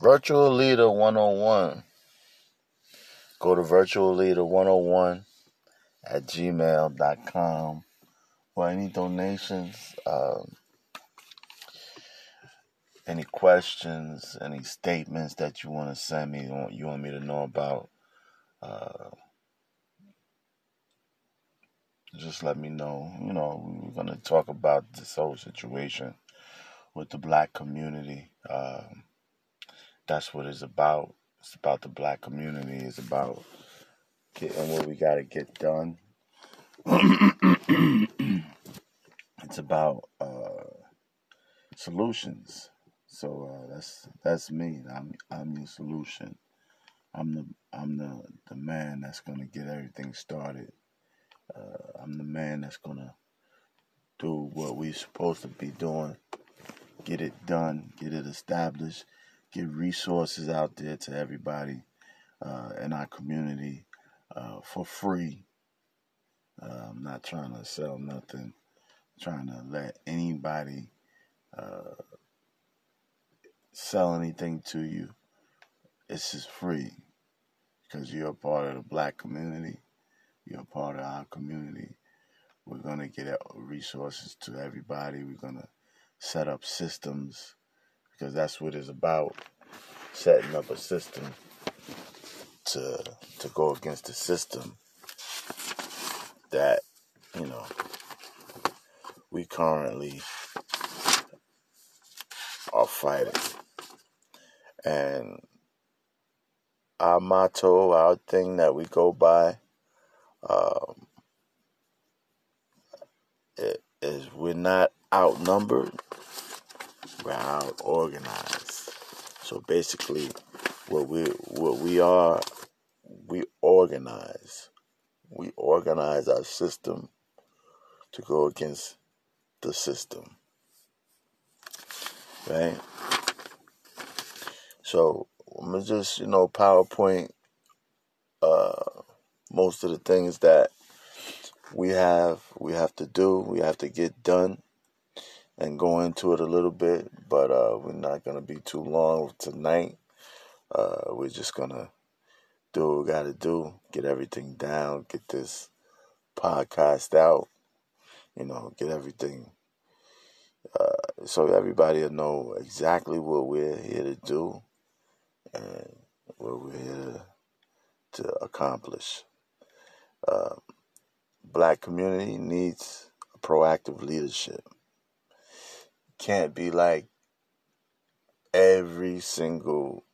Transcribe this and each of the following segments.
Virtual Leader 101. Go to Virtual Leader 101 at gmail.com for any donations, um, any questions, any statements that you want to send me, you want me to know about. Uh, just let me know. You know, we're going to talk about this whole situation with the black community. Um, that's what it's about. It's about the black community. It's about getting what we got to get done. it's about uh, solutions. So uh, that's that's me. I'm I'm your solution. I'm the I'm the the man that's gonna get everything started. Uh, I'm the man that's gonna do what we're supposed to be doing, get it done, get it established, get resources out there to everybody uh, in our community uh, for free. Uh, I'm not trying to sell nothing. I'm trying to let anybody uh, sell anything to you. It's just free because you're a part of the black community. You're a part of our community. We're going to get resources to everybody. We're going to set up systems because that's what it's about setting up a system to to go against the system that you know we currently are fighting. And our motto our thing that we go by um, is we're not outnumbered out organized. So basically what we what we are we organize. We organize our system to go against the system. Right? So i'm just you know powerpoint uh most of the things that we have we have to do we have to get done and go into it a little bit but uh we're not gonna be too long tonight uh we're just gonna do what we got to do, get everything down, get this podcast out, you know, get everything uh, so everybody will know exactly what we're here to do and what we're here to, to accomplish. Uh, black community needs proactive leadership. Can't be like every single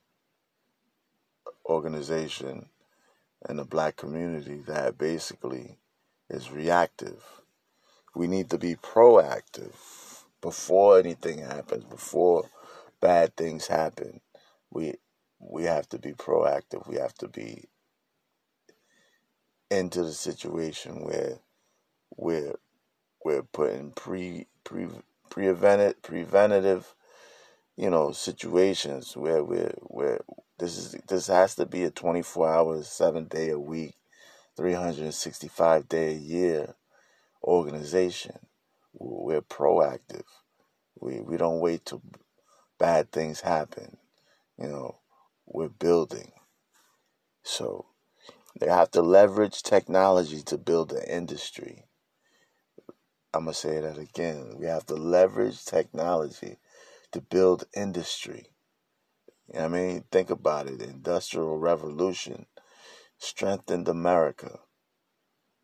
organization in the black community that basically is reactive. We need to be proactive before anything happens, before bad things happen. We we have to be proactive. We have to be into the situation where we're we're putting pre pre preventative preventative you know situations where we're where this is this has to be a 24 hours, 7 day a week, 365 day a year organization. We're proactive. We we don't wait till bad things happen. You know, we're building. So they have to leverage technology to build an industry. I'm going to say that again. We have to leverage technology to build industry. You know I mean? Think about it. Industrial Revolution strengthened America,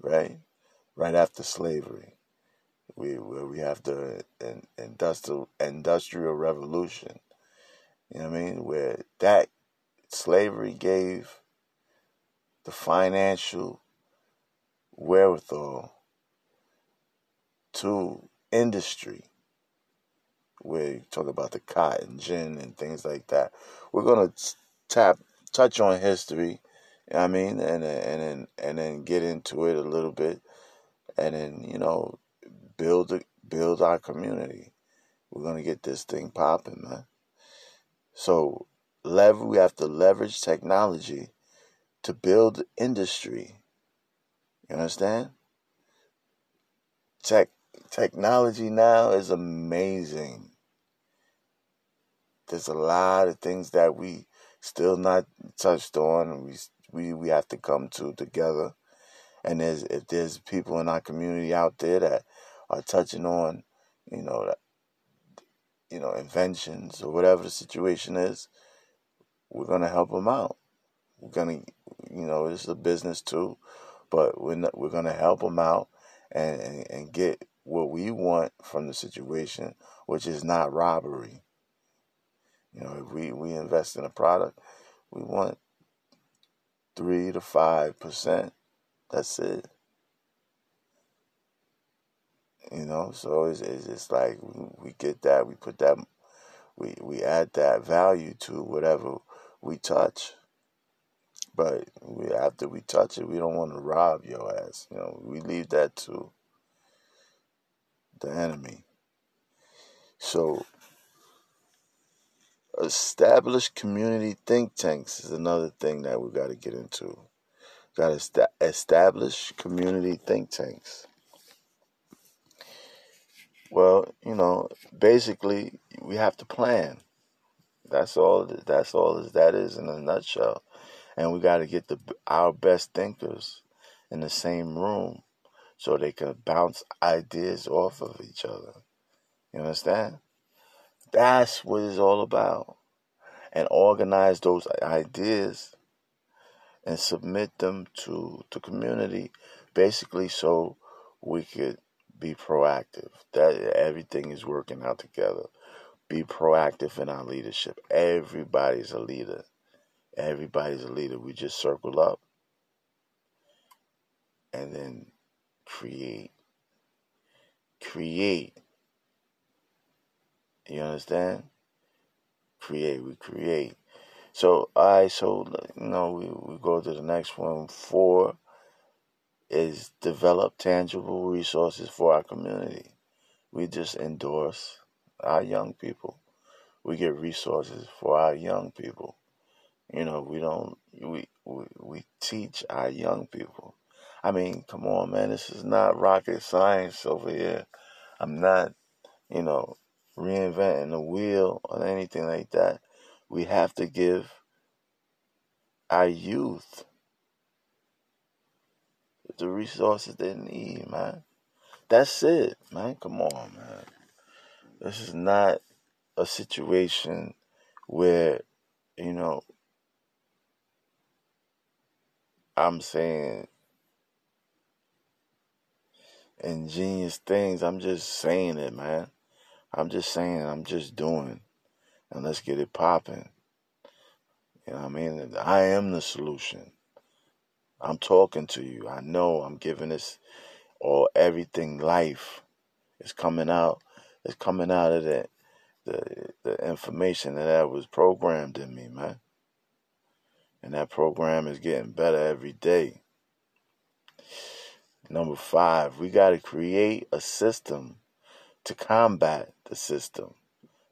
right? Right after slavery. We we have the industrial industrial revolution. You know what I mean? Where that slavery gave the financial wherewithal to industry you talk about the cotton gin and things like that. We're gonna tap touch on history, I mean, and and then and then get into it a little bit, and then you know build build our community. We're gonna get this thing popping, man. So lever we have to leverage technology to build industry. You understand? Tech technology now is amazing there's a lot of things that we still not touched on. We we we have to come to together. And there's if there's people in our community out there that are touching on, you know, that you know inventions or whatever the situation is, we're gonna help them out. We're gonna, you know, it's a business too, but we're not, we're gonna help them out and, and and get what we want from the situation, which is not robbery. You know, if we, we invest in a product, we want three to five percent. That's it. You know, so it's, it's, it's like we get that, we put that, we, we add that value to whatever we touch. But we, after we touch it, we don't want to rob your ass. You know, we leave that to the enemy. So, established community think tanks is another thing that we got to get into. Got to establish community think tanks. Well, you know, basically, we have to plan. That's all. That's all that is in a nutshell. And we got to get the our best thinkers in the same room so they can bounce ideas off of each other. You understand? That's what it's all about. And organize those ideas and submit them to the community basically so we could be proactive. That everything is working out together. Be proactive in our leadership. Everybody's a leader. Everybody's a leader. We just circle up and then create. Create. You understand? Create. We create. So, I so you know we, we go to the next one. Four is develop tangible resources for our community. We just endorse our young people. We get resources for our young people. You know, we don't we we, we teach our young people. I mean, come on, man. This is not rocket science over here. I'm not, you know, reinventing the wheel or anything like that. We have to give our youth the resources they need, man. That's it, man. Come on, man. This is not a situation where, you know, I'm saying ingenious things. I'm just saying it, man. I'm just saying, I'm just doing. And let's get it popping. You know what I mean? I am the solution. I'm talking to you. I know I'm giving this all everything life. It's coming out. It's coming out of the the the information that, that was programmed in me, man. And that program is getting better every day. Number five, we got to create a system to combat the system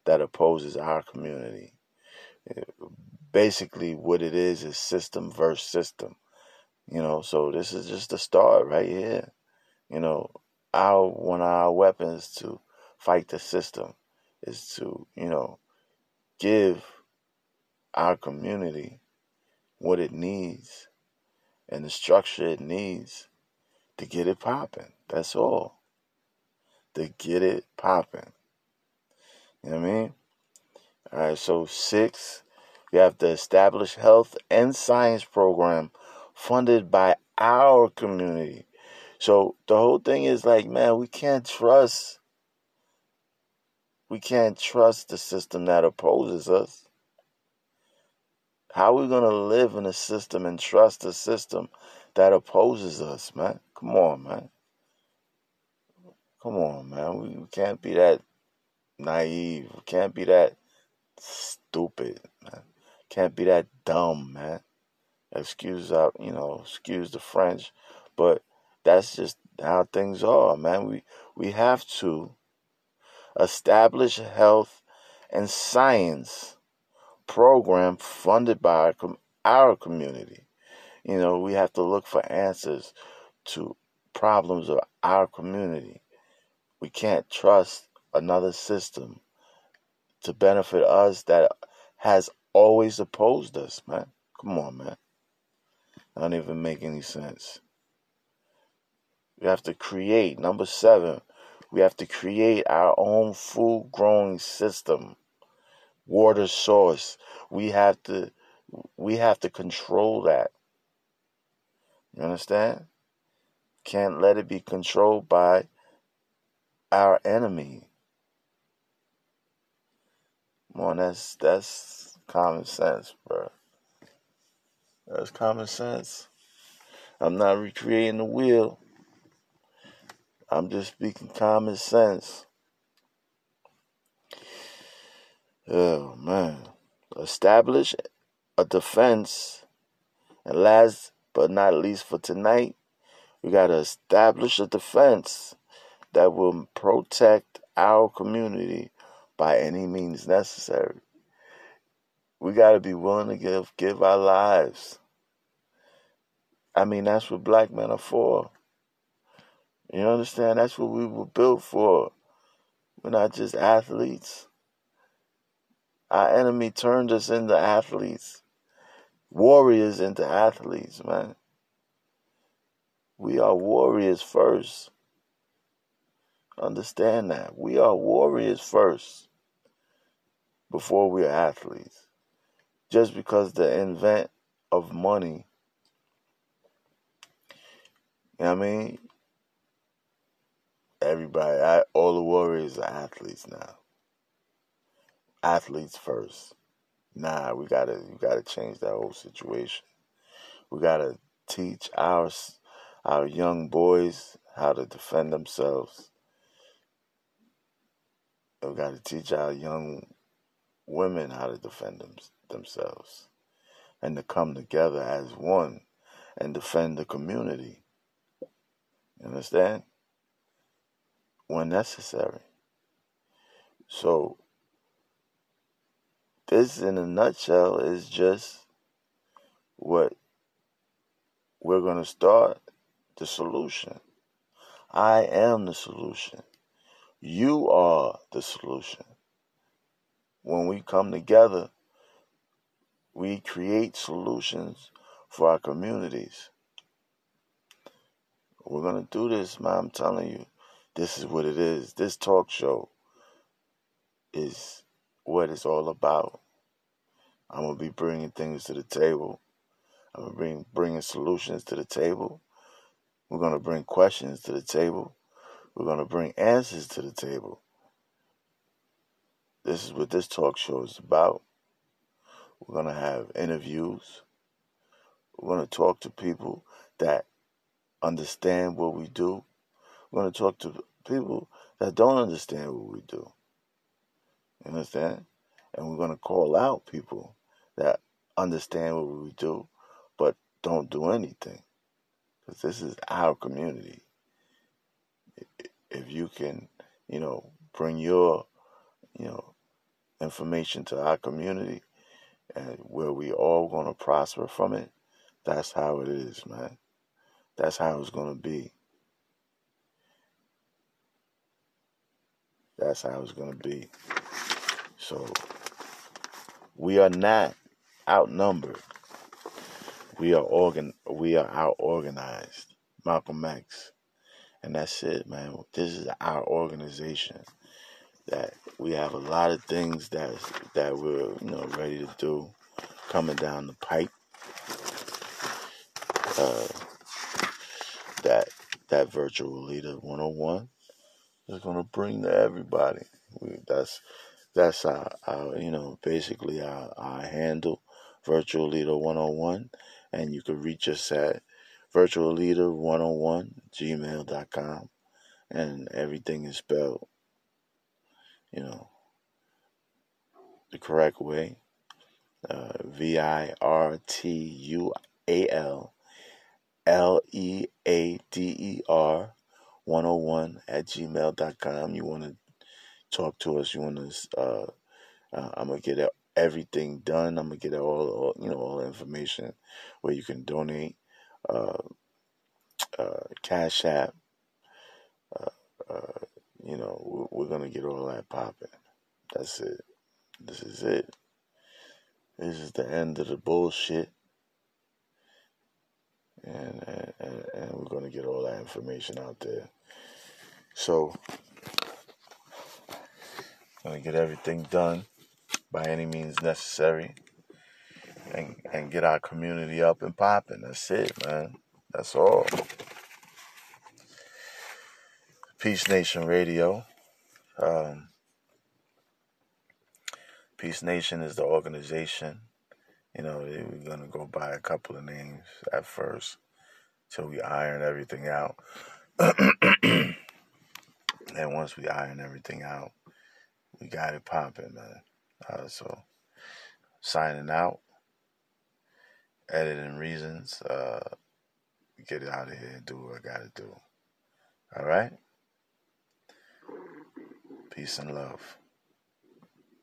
that opposes our community. Basically, what it is is system versus system. You know, so this is just the start right here. You know, our one of our weapons to fight the system is to, you know, give our community what it needs and the structure it needs to get it popping. That's all. To get it popping. You know what I mean? All right, so six, we have to establish health and science program funded by our community. So the whole thing is like, man, we can't trust we can't trust the system that opposes us. How are we going to live in a system and trust a system that opposes us, man? Come on, man. Come on, man. We, we can't be that naive. We can't be that stupid, man. Can't be that dumb, man. Excuse out, you know, excuse the French, but that's just how things are, man. We we have to establish health and science program funded by our, our community. You know, we have to look for answers to problems of our community. We can't trust another system to benefit us that has always opposed us, man. Come on, man. That don't even make any sense. We have to create. Number seven, we have to create our own food growing system, water source. We have to we have to control that. You understand? Can't let it be controlled by our enemy. Come on, that's that's common sense, bro. That's common sense. I'm not recreating the wheel. I'm just speaking common sense. Oh man. Establish a defense. And last but not least for tonight, we got to establish a defense that will protect our community by any means necessary. We got to be willing to give give our lives. I mean, that's what black men are for. You understand? That's what we were built for. We're not just athletes. Our enemy turned us into athletes, warriors into athletes, man. We are warriors first. Understand that. We are warriors first before we're athletes. Just because the invent of money, you know what I mean? Everybody, I, all the warriors are athletes now. Athletes first. Nah, we gotta, we gotta change that whole situation. We gotta teach our our young boys how to defend themselves. We got to teach our young women how to defend them, themselves and to come together as one and defend the community. You understand? When necessary. So, this in a nutshell is just what we're going to start the solution. I am the solution. You are the solution. When we come together, we create solutions for our communities. We're going to do this, man. I'm telling you, this is what it is. This talk show is what it's all about. I'm to be bringing things to the table. I'm to bring bringing solutions to the table. We're to bring questions to the table. We're to bring answers to the table. This is what this talk show is about. We're to have interviews. We're to talk to people that understand what we do. We're to talk to people that don't understand what we do. Understand? And we're going to call out people that understand what we do but don't do anything because this is our community. If you can, you know, bring your, you know, information to our community and where we all going to prosper from it, that's how it is, man. That's how it's going to be. That's how it's going to be. So we are not outnumbered. We are organ. We are out organized. Malcolm X, and that's it, man. This is our organization. That we have a lot of things that that we're you know ready to do coming down the pipe. Uh, that that virtual leader 101 is going to bring to everybody. We, that's that's our, our you know basically our, our handle virtual leader 101 and you can reach us at virtualleader101 gmail.com and everything is spelled you know the correct way. Uh, v-i-r-t-u-a-l l-e-a-d-e-r 101 at gmail.com you want to talk to us you want to uh, uh, i'm gonna get everything done. I'm gonna get all, all you know all the information where you can donate, uh, uh, Cash App. Uh, uh, you know, we're, we're, gonna get all that popping. That's it. This is it. This is the end of the bullshit. And, and, and we're going to get all that information out there. So, to get everything done by any means necessary and, and get our community up and popping. That's it, man. That's all. Peace Nation Radio. Um, Peace Nation is the organization. You know, we're going to go by a couple of names at first till we iron everything out. and once we iron everything out, we got it popping, man. Uh, so, signing out, editing reasons, uh, get it out of here and do what I got to do. All right? Peace and love.